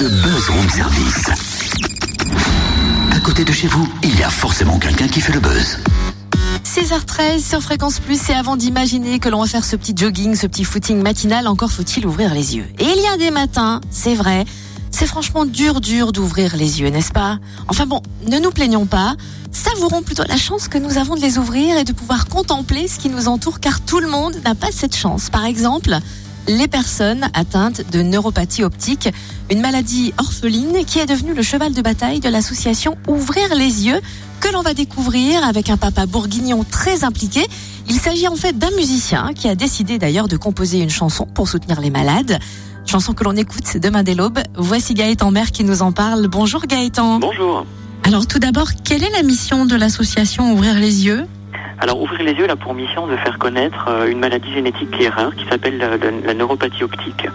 le buzz room service. À côté de chez vous, il y a forcément quelqu'un qui fait le buzz. 6h13 sur Fréquence Plus et avant d'imaginer que l'on va faire ce petit jogging, ce petit footing matinal, encore faut-il ouvrir les yeux. Et il y a des matins, c'est vrai, c'est franchement dur dur d'ouvrir les yeux, n'est-ce pas? Enfin bon, ne nous plaignons pas, savourons plutôt la chance que nous avons de les ouvrir et de pouvoir contempler ce qui nous entoure car tout le monde n'a pas cette chance. Par exemple, les personnes atteintes de neuropathie optique, une maladie orpheline qui est devenue le cheval de bataille de l'association Ouvrir les yeux que l'on va découvrir avec un papa bourguignon très impliqué. Il s'agit en fait d'un musicien qui a décidé d'ailleurs de composer une chanson pour soutenir les malades. Chanson que l'on écoute demain dès l'aube. Voici Gaëtan Mère qui nous en parle. Bonjour Gaëtan. Bonjour. Alors tout d'abord, quelle est la mission de l'association Ouvrir les yeux? Alors Ouvrir les yeux a pour mission de faire connaître euh, une maladie génétique qui est rare, qui s'appelle la, la, neuropathie optique.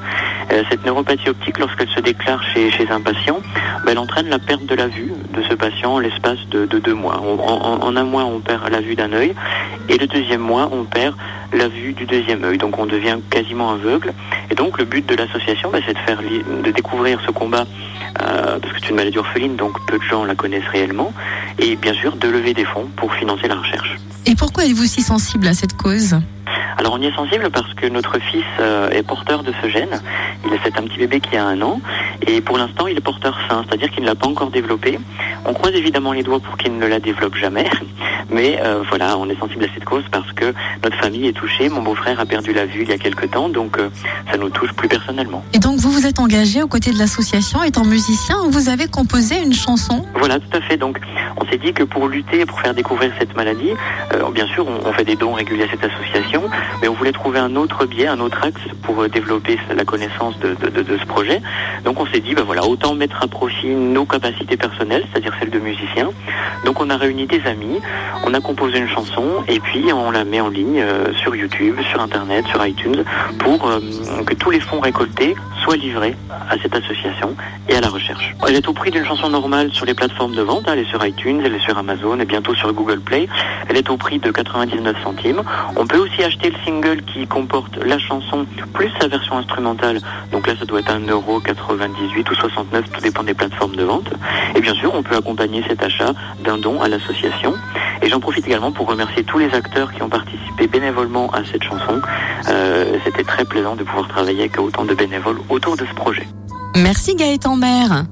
Euh, cette neuropathie optique, lorsqu'elle se déclare chez, un patient, ben, elle entraîne la perte de la vue de ce patient en l'espace de, de, deux mois. En, un mois, on perd la vue d'un œil, et le deuxième mois, on perd la vue du deuxième œil. Donc on devient quasiment aveugle. Et donc le but de l'association, ben, c'est de faire de découvrir ce combat euh, parce que c'est une maladie orpheline, donc peu de gens la connaissent réellement, et bien sûr de lever des fonds pour financer la recherche. Et pourquoi êtes-vous si sensible à cette cause alors on y est sensible parce que notre fils euh, est porteur de ce gène. Il est c'est un petit bébé qui a un an et pour l'instant il est porteur sain, c'est-à-dire qu'il ne l'a pas encore développé. On croise évidemment les doigts pour qu'il ne la développe jamais, mais euh, voilà, on est sensible à cette cause parce que notre famille est touchée. Mon beau-frère a perdu la vue il y a quelque temps, donc euh, ça nous touche plus personnellement. Et donc vous vous êtes engagé aux côtés de l'association, étant musicien, vous avez composé une chanson Voilà, tout à fait. Donc on s'est dit que pour lutter, pour faire découvrir cette maladie, euh, bien sûr on, on, fait des dons réguliers à cette association, mais on voulait trouver un autre biais, un autre axe pour euh, développer la connaissance de, de, de, de ce projet. Donc on s'est dit, ben voilà, autant mettre à profit nos capacités personnelles, c'est-à-dire celles de musicien. Donc on a réuni des amis, on a composé une chanson et puis on la met en ligne euh, sur YouTube, sur Internet, sur iTunes, pour euh, que tous les fonds récoltés soient livrés à cette association et à la recherche. Elle est au prix d'une chanson normale sur les plateformes de vente, elle est sur iTunes, elle est sur Amazon et bientôt sur Google Play. Elle est au prix de 99 centimes. On peut aussi acheter le single qui comporte la chanson plus sa version instrumentale. Donc là, ça doit être 1,98€ ou 69, tout dépend des plateformes de vente. Et bien sûr, on peut accompagner cet achat d'un don à l'association. Et j'en profite également pour remercier tous les acteurs qui ont participé bénévolement à cette chanson. Euh, C'était très plaisant de pouvoir travailler avec autant de bénévoles autour de ce projet. Merci Gaëtan Mère.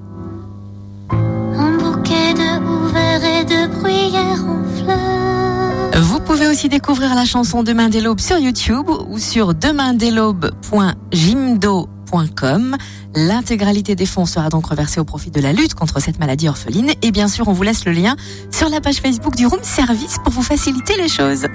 Un bouquet de houverts et de bruyères en fleurs. Vous pouvez aussi découvrir la chanson Demain des l'aube sur YouTube ou sur L'intégralité des fonds sera donc reversée au profit de la lutte contre cette maladie orpheline. Et bien sûr, on vous laisse le lien sur la page Facebook du Room Service pour vous faciliter les choses.